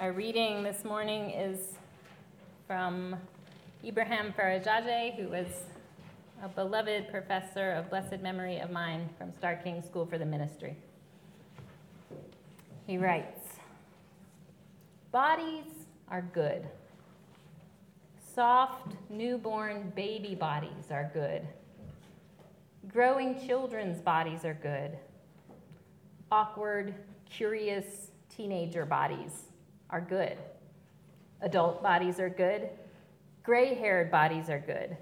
Our reading this morning is from Ibrahim Farajajé, who was a beloved professor of blessed memory of mine from Starr King School for the Ministry. He writes Bodies are good. Soft, newborn baby bodies are good. Growing children's bodies are good. Awkward, curious teenager bodies are good. Adult bodies are good. Gray haired bodies are good.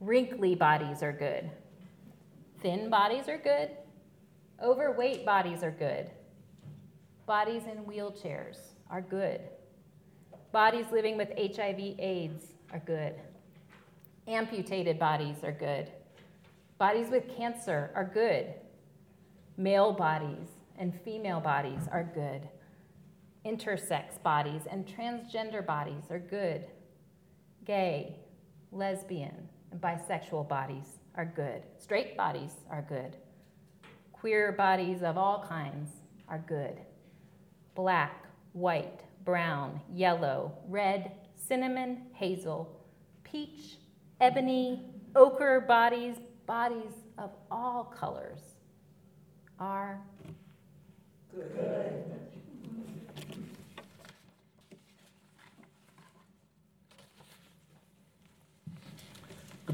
Wrinkly bodies are good. Thin bodies are good. Overweight bodies are good. Bodies in wheelchairs are good. Bodies living with HIV AIDS are good. Amputated bodies are good. Bodies with cancer are good. Male bodies and female bodies are good. Intersex bodies and transgender bodies are good. Gay, lesbian, and bisexual bodies are good. Straight bodies are good. Queer bodies of all kinds are good. Black, white, brown, yellow, red, cinnamon, hazel, peach, ebony, ochre bodies, bodies of all colors are good. Good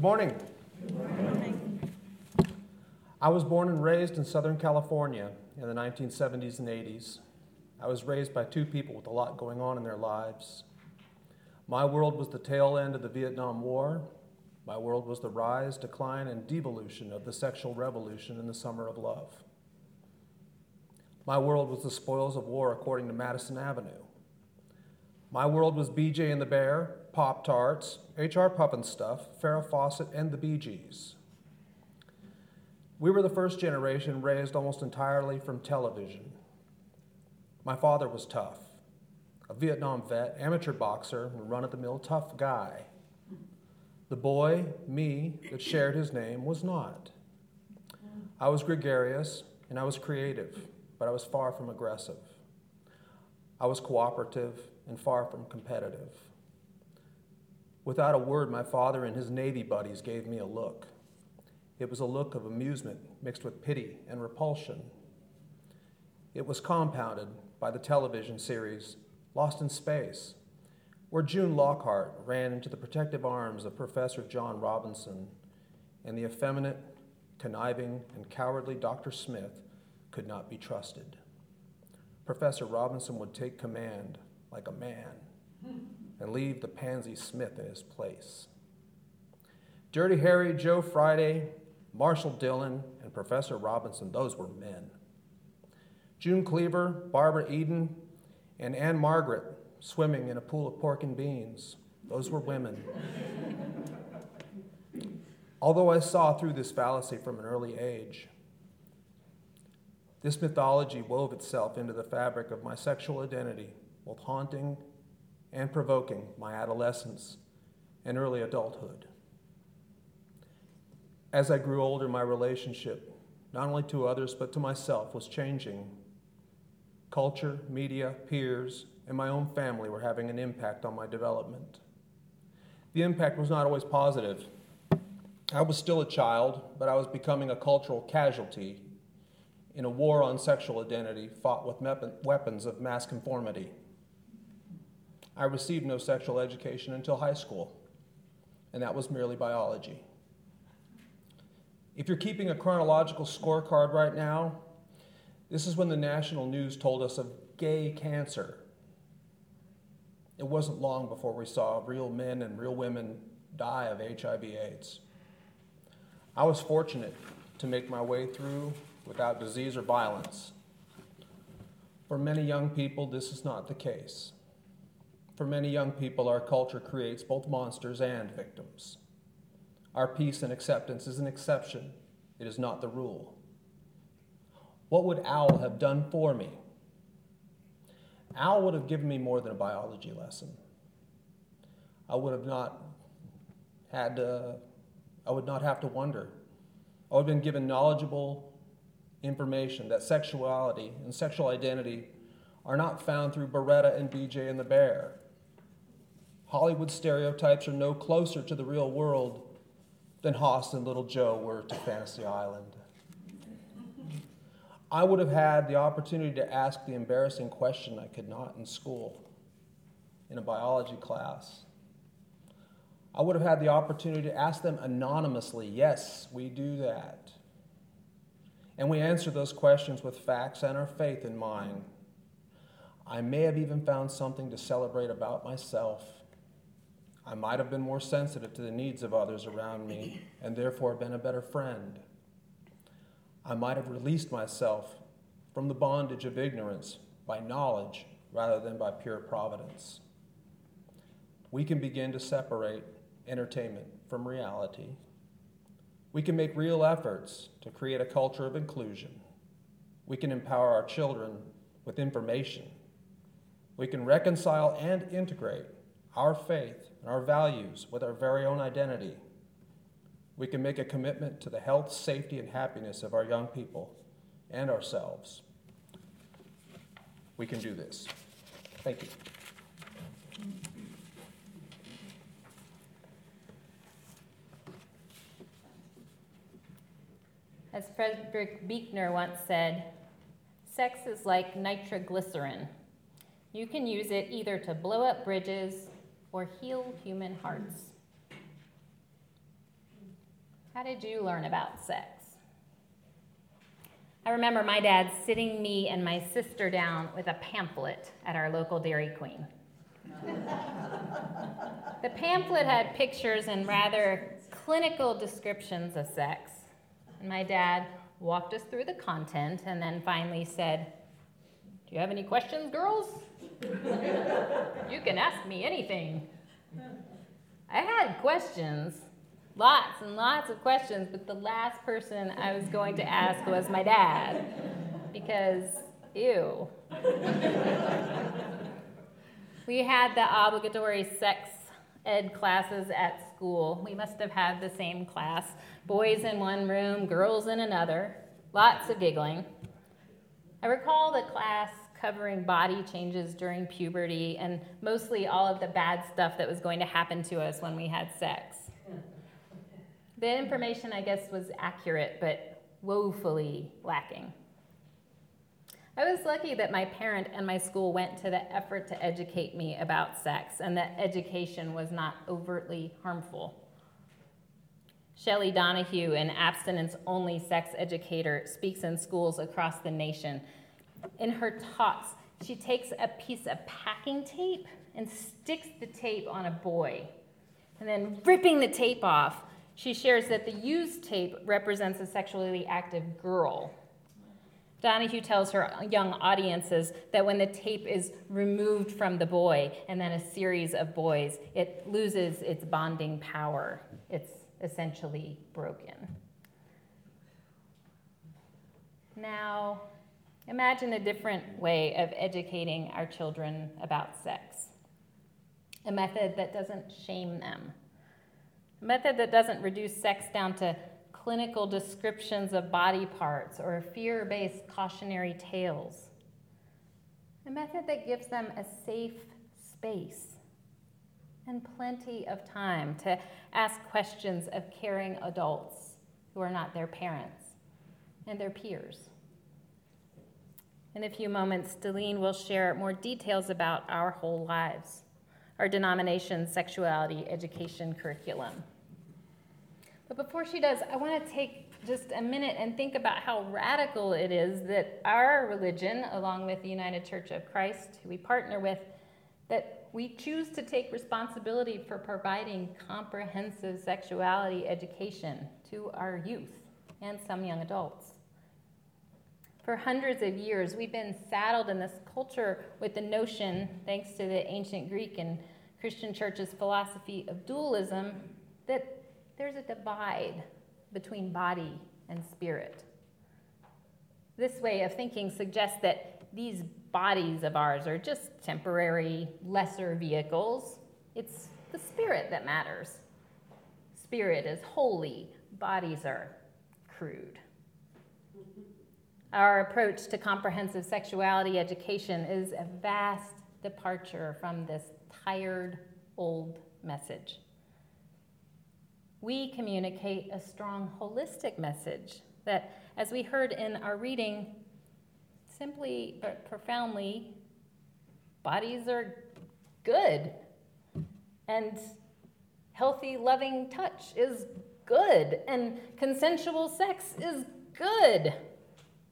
morning. Good morning. I was born and raised in Southern California in the 1970s and 80s. I was raised by two people with a lot going on in their lives. My world was the tail end of the Vietnam War. My world was the rise, decline, and devolution of the sexual revolution in the summer of love. My world was the spoils of war according to Madison Avenue. My world was BJ and the Bear, Pop Tarts, H.R. Pufnstuf, Farrah Fawcett, and the Bee Gees. We were the first generation raised almost entirely from television. My father was tough, a Vietnam vet, amateur boxer, run of the mill tough guy. The boy, me, that shared his name was not. I was gregarious and I was creative, but I was far from aggressive. I was cooperative and far from competitive. Without a word, my father and his Navy buddies gave me a look. It was a look of amusement mixed with pity and repulsion. It was compounded by the television series Lost in Space, where June Lockhart ran into the protective arms of Professor John Robinson, and the effeminate, conniving, and cowardly Dr. Smith could not be trusted. Professor Robinson would take command like a man and leave the pansy Smith in his place. Dirty Harry, Joe Friday, Marshall Dillon, and Professor Robinson, those were men. June Cleaver, Barbara Eden, and Ann-Margret swimming in a pool of pork and beans, those were women. Although I saw through this fallacy from an early age, this mythology wove itself into the fabric of my sexual identity, both haunting and provoking my adolescence and early adulthood. As I grew older, my relationship, not only to others but to myself, was changing. Culture, media, peers, and my own family were having an impact on my development. The impact was not always positive. I was still a child, but I was becoming a cultural casualty in a war on sexual identity fought with weapons of mass conformity. I received no sexual education until high school, and that was merely biology. If you're keeping a chronological scorecard right now, this is when the national news told us of gay cancer. It wasn't long before we saw real men and real women die of HIV/AIDS. I was fortunate to make my way through without disease or violence. For many young people, this is not the case. For many young people, our culture creates both monsters and victims. Our peace and acceptance is an exception, it is not the rule. What would OWL have done for me? OWL would have given me more than a biology lesson. I would have not had to, I would not have to wonder. I would have been given knowledgeable information that sexuality and sexual identity are not found through Baretta and BJ and the Bear. Hollywood stereotypes are no closer to the real world than Hoss and Little Joe were to Fantasy Island. I would have had the opportunity to ask the embarrassing question I could not in school, in a biology class. I would have had the opportunity to ask them anonymously. Yes, we do that. And we answer those questions with facts and our faith in mind. I may have even found something to celebrate about myself. I might have been more sensitive to the needs of others around me and therefore been a better friend. I might have released myself from the bondage of ignorance by knowledge rather than by pure providence. We can begin to separate entertainment from reality. We can make real efforts to create a culture of inclusion. We can empower our children with information. We can reconcile and integrate our faith and our values with our very own identity we can make a commitment to the health, safety, and happiness of our young people and ourselves. We can do this. Thank you. As Frederick Buechner once said, sex is like nitroglycerin. You can use it either to blow up bridges or heal human hearts. How did you learn about sex? I remember my dad sitting me and my sister down with a pamphlet at our local Dairy Queen. the pamphlet had pictures and rather clinical descriptions of sex. And my dad walked us through the content and then finally said, Do you have any questions, girls? you can ask me anything. I had questions, lots and lots of questions, but the last person I was going to ask was my dad because, ew. we had the obligatory sex ed classes at school. We must have had the same class boys in one room, girls in another, lots of giggling. I recall the class covering body changes during puberty and mostly all of the bad stuff that was going to happen to us when we had sex. The information, I guess, was accurate, but woefully lacking. I was lucky that my parent and my school went to the effort to educate me about sex and that education was not overtly harmful. Shelley Donahue, an abstinence only sex educator, speaks in schools across the nation. In her talks, she takes a piece of packing tape and sticks the tape on a boy. And then, ripping the tape off, she shares that the used tape represents a sexually active girl. Donahue tells her young audiences that when the tape is removed from the boy and then a series of boys, it loses its bonding power. It's essentially broken. Now, imagine a different way of educating our children about sex a method that doesn't shame them a method that doesn't reduce sex down to clinical descriptions of body parts or fear based cautionary tales. A method that gives them a safe space and plenty of time to ask questions of caring adults who are not their parents and their peers. In a few moments, Delene will share more details about our whole lives our denomination's sexuality education curriculum. But before she does, I want to take just a minute and think about how radical it is that our religion, along with the United Church of Christ, who we partner with, that we choose to take responsibility for providing comprehensive sexuality education to our youth and some young adults. For hundreds of years, we've been saddled in this culture with the notion, thanks to the ancient Greek and Christian church's philosophy of dualism, that there's a divide between body and spirit. This way of thinking suggests that these bodies of ours are just temporary, lesser vehicles. It's the spirit that matters. Spirit is holy, bodies are crude. Our approach to comprehensive sexuality education is a vast departure from this tired old message. We communicate a strong holistic message that, as we heard in our reading, simply but profoundly, bodies are good. And healthy, loving touch is good. And consensual sex is good.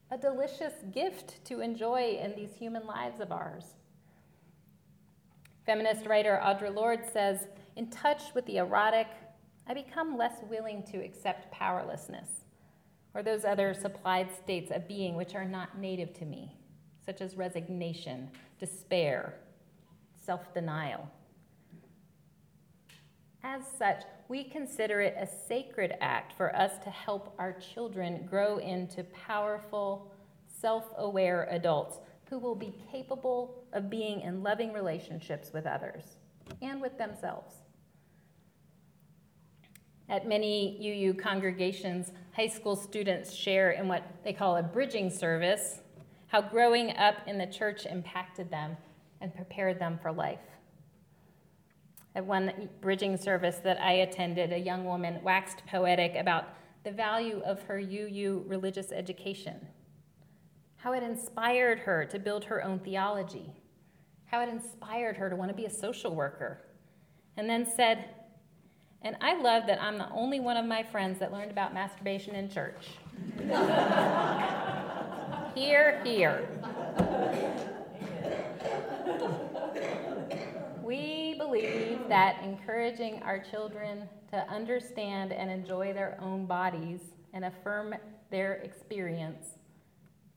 A delicious gift to enjoy in these human lives of ours. Feminist writer Audre Lorde says, In touch with the erotic, I become less willing to accept powerlessness or those other supplied states of being which are not native to me, such as resignation, despair, self denial. As such, we consider it a sacred act for us to help our children grow into powerful, self aware adults who will be capable of being in loving relationships with others and with themselves. At many UU congregations, high school students share in what they call a bridging service how growing up in the church impacted them and prepared them for life. At one bridging service that I attended, a young woman waxed poetic about the value of her UU religious education, how it inspired her to build her own theology, how it inspired her to want to be a social worker, and then said, and I love that I'm the only one of my friends that learned about masturbation in church. hear, hear. We believe that encouraging our children to understand and enjoy their own bodies and affirm their experience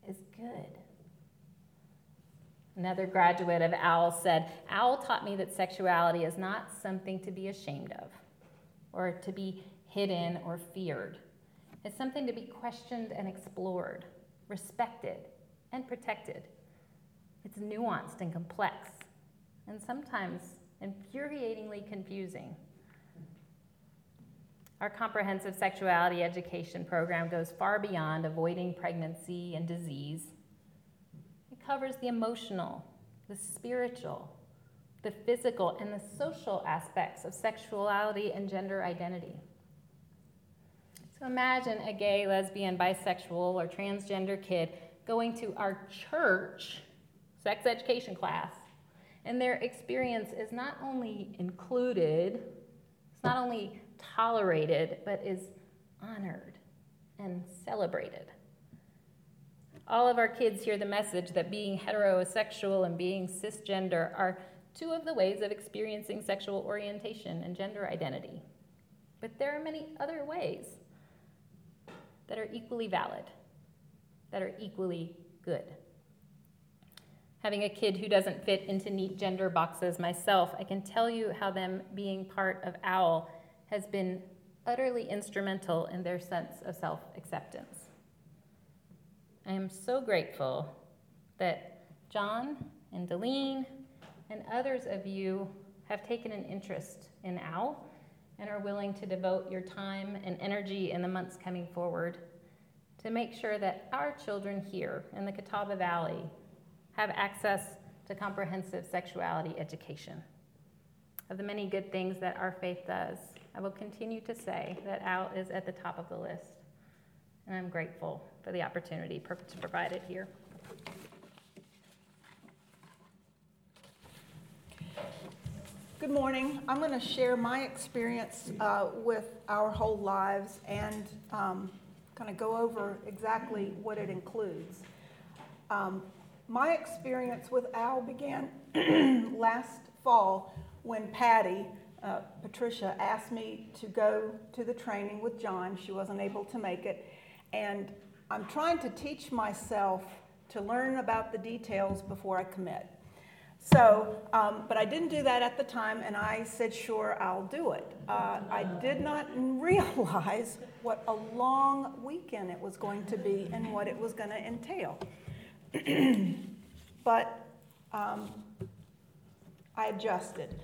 is good. Another graduate of OWL said, OWL taught me that sexuality is not something to be ashamed of or to be hidden or feared. It's something to be questioned and explored, respected and protected. It's nuanced and complex, and sometimes infuriatingly confusing. Our comprehensive sexuality education program goes far beyond avoiding pregnancy and disease. It covers the emotional, the spiritual, the physical, and the social aspects of sexuality and gender identity. So imagine a gay, lesbian, bisexual, or transgender kid going to our church sex education class, and their experience is not only included, it's not only tolerated, but is honored and celebrated. All of our kids hear the message that being heterosexual and being cisgender are two of the ways of experiencing sexual orientation and gender identity. But there are many other ways that are equally valid, that are equally good. Having a kid who doesn't fit into neat gender boxes myself, I can tell you how them being part of OWL has been utterly instrumental in their sense of self acceptance. I am so grateful that John and Deline and others of you have taken an interest in OWL and are willing to devote your time and energy in the months coming forward to make sure that our children here in the Catawba Valley have access to comprehensive sexuality education. Of the many good things that our faith does, I will continue to say that OWL is at the top of the list, and I'm grateful for the opportunity to provide it here. Good morning. I'm going to share my experience uh, with our whole lives and um, kind of go over exactly what it includes. Um, my experience with OWL began last fall when Patty, uh, Patricia, asked me to go to the training with John. She wasn't able to make it. And I'm trying to teach myself to learn about the details before I commit. So, um, but I didn't do that at the time, and I said, sure, I'll do it. Uh, I did not realize what a long weekend it was going to be and what it was going to entail. but um, I adjusted.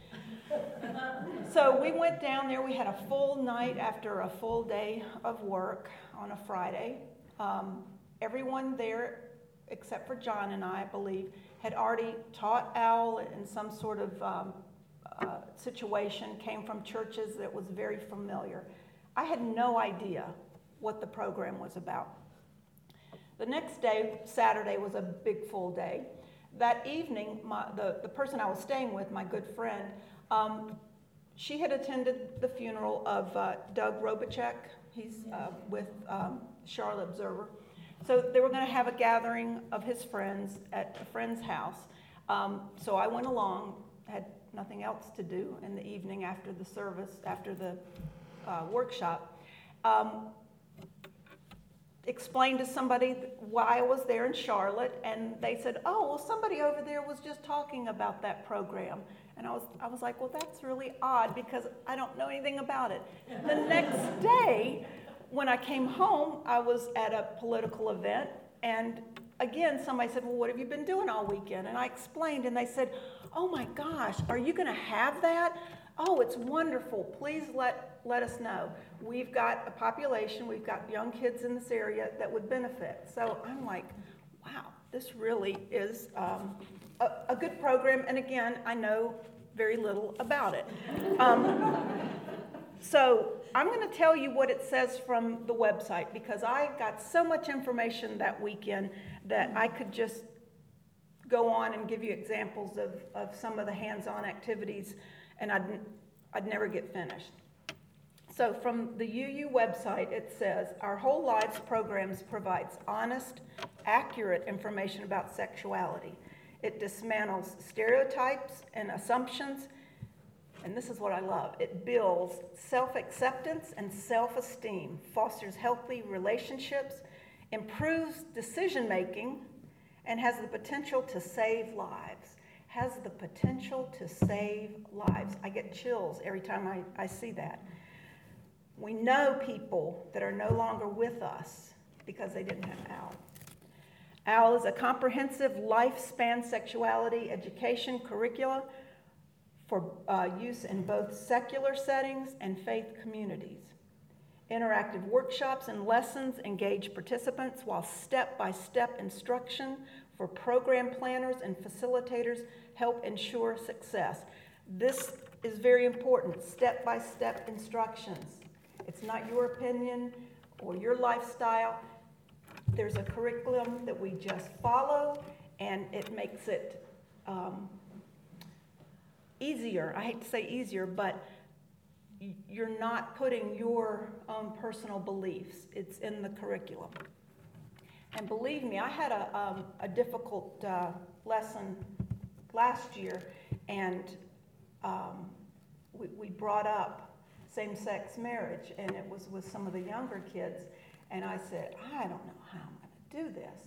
so we went down there. We had a full night after a full day of work on a Friday. Um, everyone there, except for John and I, I believe, had already taught OWL in some sort of um, uh, situation, came from churches that was very familiar. I had no idea what the program was about. The next day, Saturday, was a big full day. That evening, my, the, the person I was staying with, my good friend, um, she had attended the funeral of uh, Doug Robarchek. He's uh, with um, Charlotte Observer. So they were going to have a gathering of his friends at a friend's house. Um, so I went along, had nothing else to do in the evening after the service, after the uh, workshop. Um, explained to somebody why I was there in Charlotte, and they said, "Oh, well, somebody over there was just talking about that program." And I was, I was like, "Well, that's really odd because I don't know anything about it." The next day, when I came home, I was at a political event, and again, somebody said, Well, what have you been doing all weekend? And I explained, and they said, Oh my gosh, are you going to have that? Oh, it's wonderful. Please let, let us know. We've got a population, we've got young kids in this area that would benefit. So I'm like, wow, this really is um, a, a, good program. And again, I know very little about it. Um, so I'm going to tell you what it says from the website because I got so much information that weekend that I could just go on and give you examples of, of some of the hands-on activities and I'd, I'd never get finished. So from the UU website, it says, Our Whole Lives programs provides honest, accurate information about sexuality. It dismantles stereotypes and assumptions and this is what I love it builds self acceptance and self esteem, fosters healthy relationships, improves decision making, and has the potential to save lives. Has the potential to save lives. I get chills every time I, I see that. We know people that are no longer with us because they didn't have OWL. OWL is a comprehensive lifespan sexuality education curricula for uh, use in both secular settings and faith communities. Interactive workshops and lessons engage participants while step by step instruction for program planners and facilitators help ensure success. This is very important step by step instructions. It's not your opinion or your lifestyle. There's a curriculum that we just follow, and it makes it um, easier. I hate to say easier, but you're not putting your own personal beliefs. It's in the curriculum. And believe me, I had a, um, a difficult uh, lesson last year, and um, we, we brought up same sex marriage, and it was with some of the younger kids. And I said, I don't know how I'm going to do this.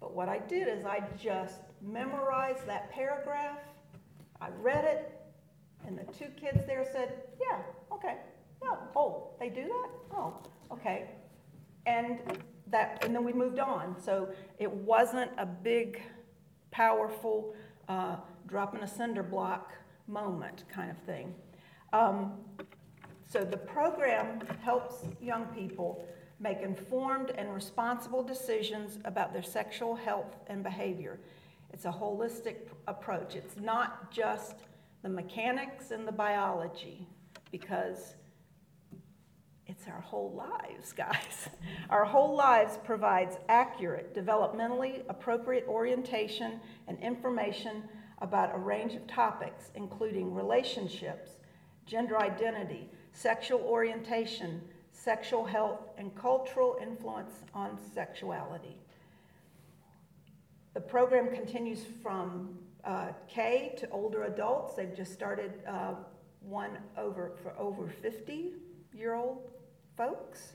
But what I did is I just memorized that paragraph I read it, and the two kids there said, Yeah, okay. Yeah, oh, they do that? Oh, okay. And that, and then we moved on. So it wasn't a big, powerful, uh, drop in a cinder block moment kind of thing. Um, so the program helps young people make informed and responsible decisions about their sexual health and behavior. It's a holistic approach. It's not just the mechanics and the biology, because it's our whole lives, guys. Our whole lives provides accurate, developmentally appropriate orientation and information about a range of topics, including relationships, gender identity, sexual orientation, sexual health, and cultural influence on sexuality. The program continues from uh, K to older adults. They've just started uh, one over for over 50 year old folks.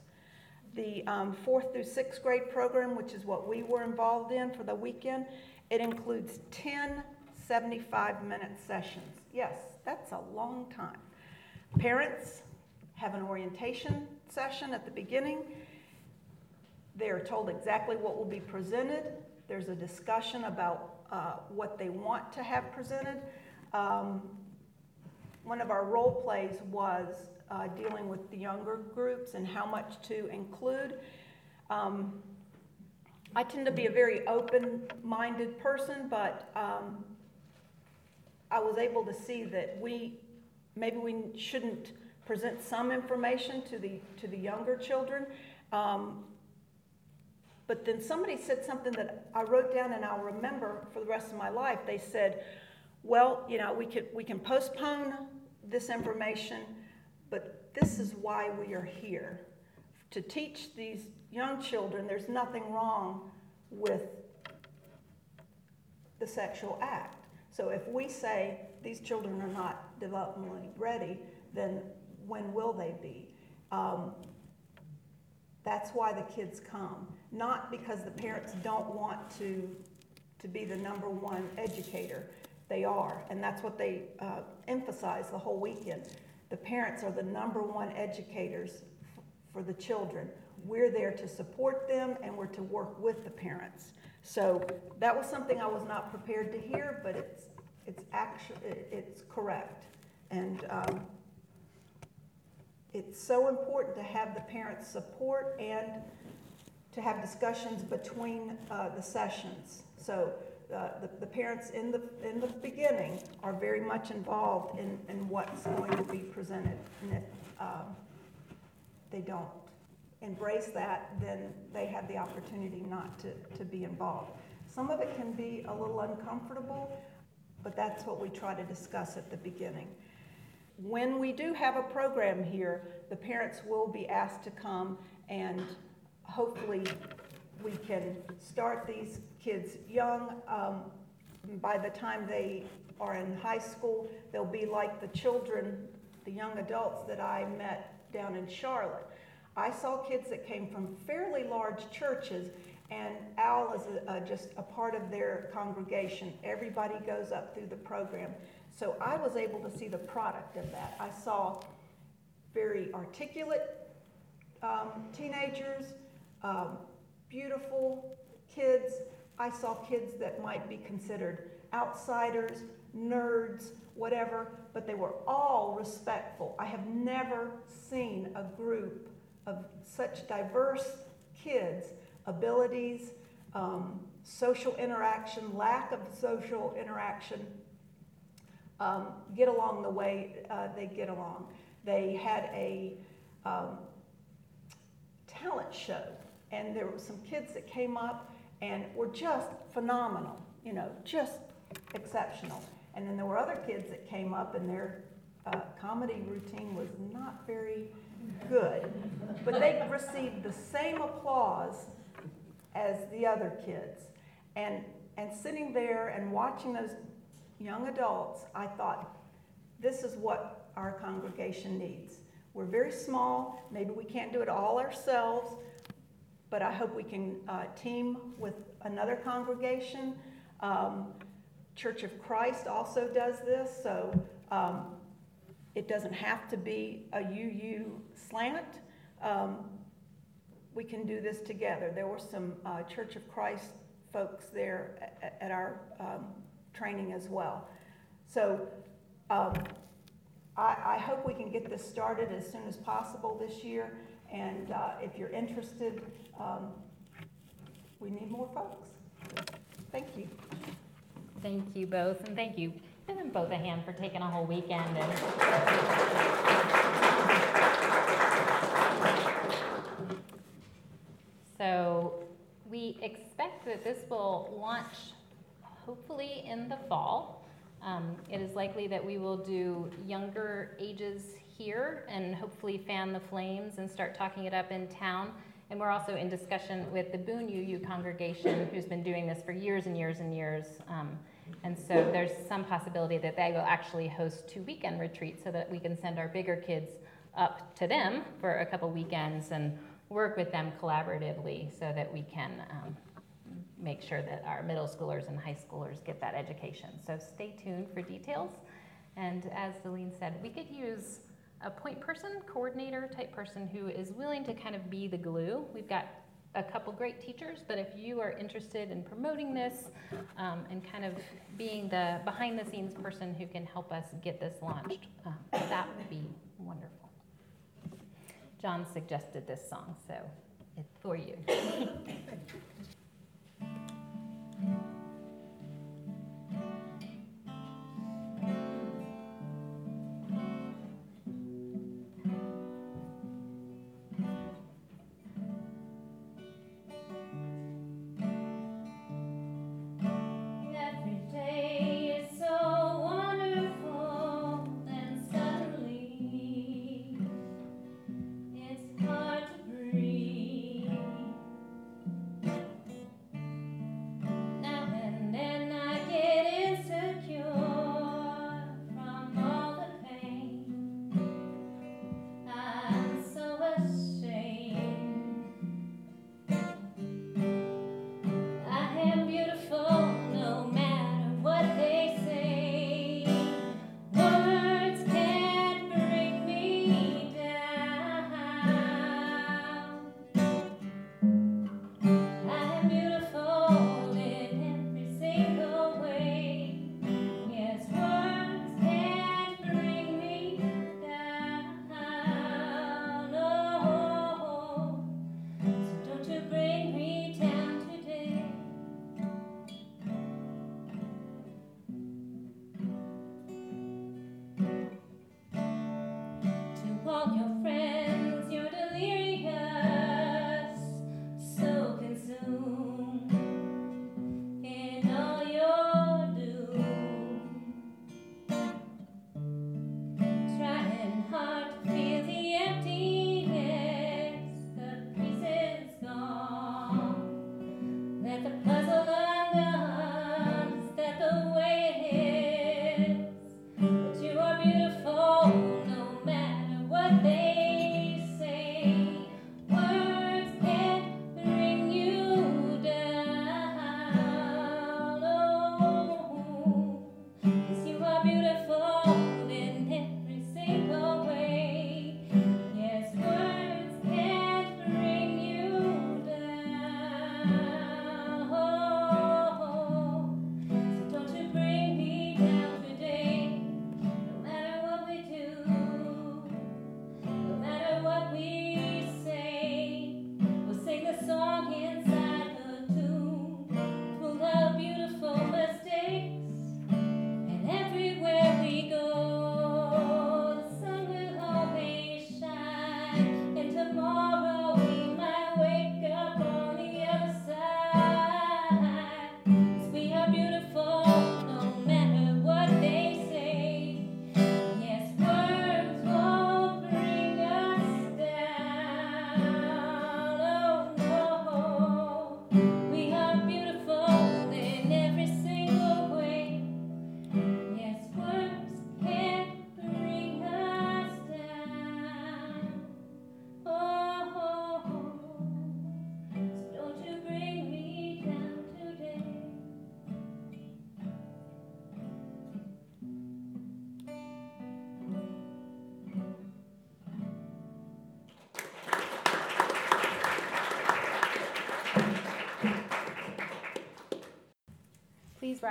The um, fourth through sixth grade program, which is what we were involved in for the weekend, it includes 10 75 minute sessions. Yes, that's a long time. Parents have an orientation session at the beginning. They are told exactly what will be presented. There's a discussion about uh, what they want to have presented. Um, one of our role plays was uh, dealing with the younger groups and how much to include. Um, I tend to be a very open-minded person, but um, I was able to see that we, maybe we shouldn't present some information to the, to the younger children. Um, But then somebody said something that I wrote down and I'll remember for the rest of my life. They said, well, you know, we could, we can postpone this information, but this is why we are here. To teach these young children there's nothing wrong with the sexual act. So if we say these children are not developmentally ready, then when will they be? Um, that's why the kids come, not because the parents don't want to, to be the number one educator. They are, and that's what they uh, emphasize the whole weekend. The parents are the number one educators for the children. We're there to support them and we're to work with the parents. So that was something I was not prepared to hear, but it's, it's actually, it's correct. And um, it's so important to have the parents' support and to have discussions between uh, the sessions. So the, the parents in the, in the beginning are very much involved in, in what's going to be presented. And if um, they don't embrace that, then they have the opportunity not to, to be involved. Some of it can be a little uncomfortable, but that's what we try to discuss at the beginning. When we do have a program here, the parents will be asked to come and hopefully we can start these kids young. Um, by the time they are in high school, they'll be like the children, the young adults that I met down in Charlotte. I saw kids that came from fairly large churches, and OWL is a, a, just a part of their congregation. Everybody goes up through the program. So I was able to see the product of that. I saw very articulate um, teenagers, um, beautiful kids. I saw kids that might be considered outsiders, nerds, whatever, but they were all respectful. I have never seen a group of such diverse kids, abilities, um, social interaction, lack of social interaction, um, get along the way uh, they get along. They had a um, talent show, and there were some kids that came up and were just phenomenal, you know, just exceptional. And then there were other kids that came up, and their uh, comedy routine was not very good, but they received the same applause as the other kids. And, and sitting there and watching those young adults, I thought, this is what our congregation needs. We're very small, maybe we can't do it all ourselves, but I hope we can uh, team with another congregation. Um, Church of Christ also does this, so um, it doesn't have to be a UU slant. Um, we can do this together. There were some uh, Church of Christ folks there at, at our um, training as well. So um, I, I, hope we can get this started as soon as possible this year. And uh, if you're interested, um, we need more folks. Thank you. Thank you both, and thank you. Give them both a hand for taking a whole weekend and. So we expect that this will launch hopefully in the fall. Um, it is likely that we will do younger ages here and hopefully fan the flames and start talking it up in town. And we're also in discussion with the Boone UU congregation, who's been doing this for years and years and years. Um, and so there's some possibility that they will actually host two weekend retreats so that we can send our bigger kids up to them for a couple weekends and work with them collaboratively so that we can um, make sure that our middle schoolers and high schoolers get that education. So stay tuned for details. And as Celine said, we could use a point person, coordinator type person who is willing to kind of be the glue. We've got a couple great teachers, but if you are interested in promoting this um, and kind of being the behind the scenes person who can help us get this launched, uh, that would be wonderful. John suggested this song, so it's for you.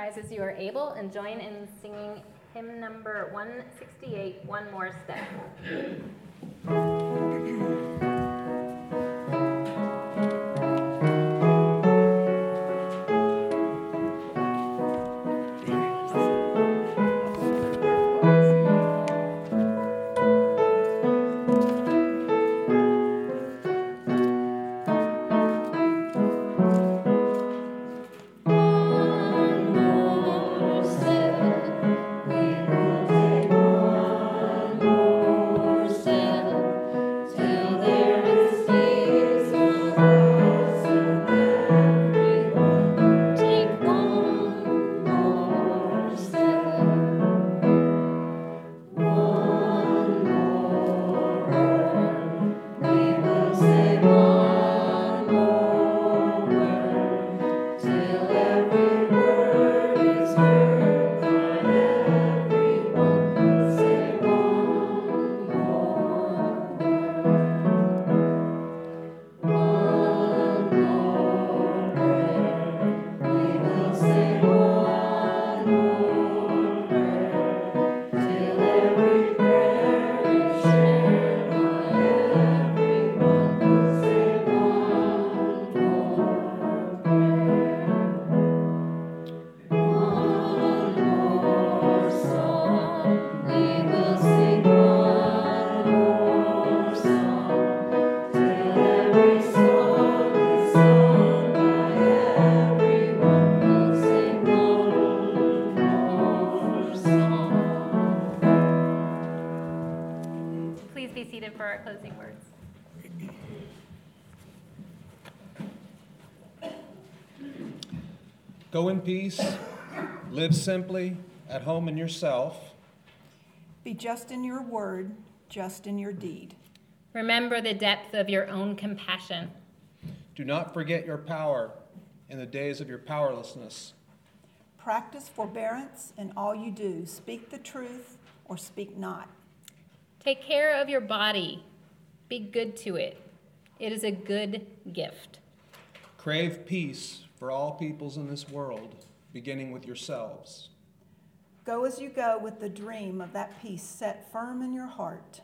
rise as you are able and join in singing hymn number 168, One More Step. Simply, at home in yourself. Be just in your word, just in your deed. Remember the depth of your own compassion. Do not forget your power in the days of your powerlessness. Practice forbearance in all you do. Speak the truth or speak not. Take care of your body. Be good to it. It is a good gift. Crave peace for all peoples in this world, beginning with yourselves. Go as you go with the dream of that peace set firm in your heart.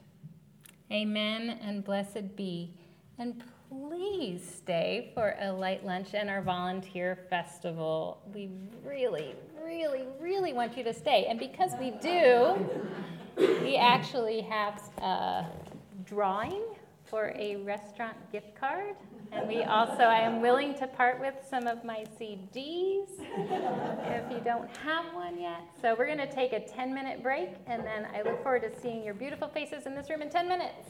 Amen and blessed be. And please stay for a light lunch and our volunteer festival. We really, really, really want you to stay. And because we do, we actually have a drawing for a restaurant gift card. And we also, I am willing to part with some of my CDs if you don't have one yet. So we're going to take a 10 minute break, and then I look forward to seeing your beautiful faces in this room in 10 minutes.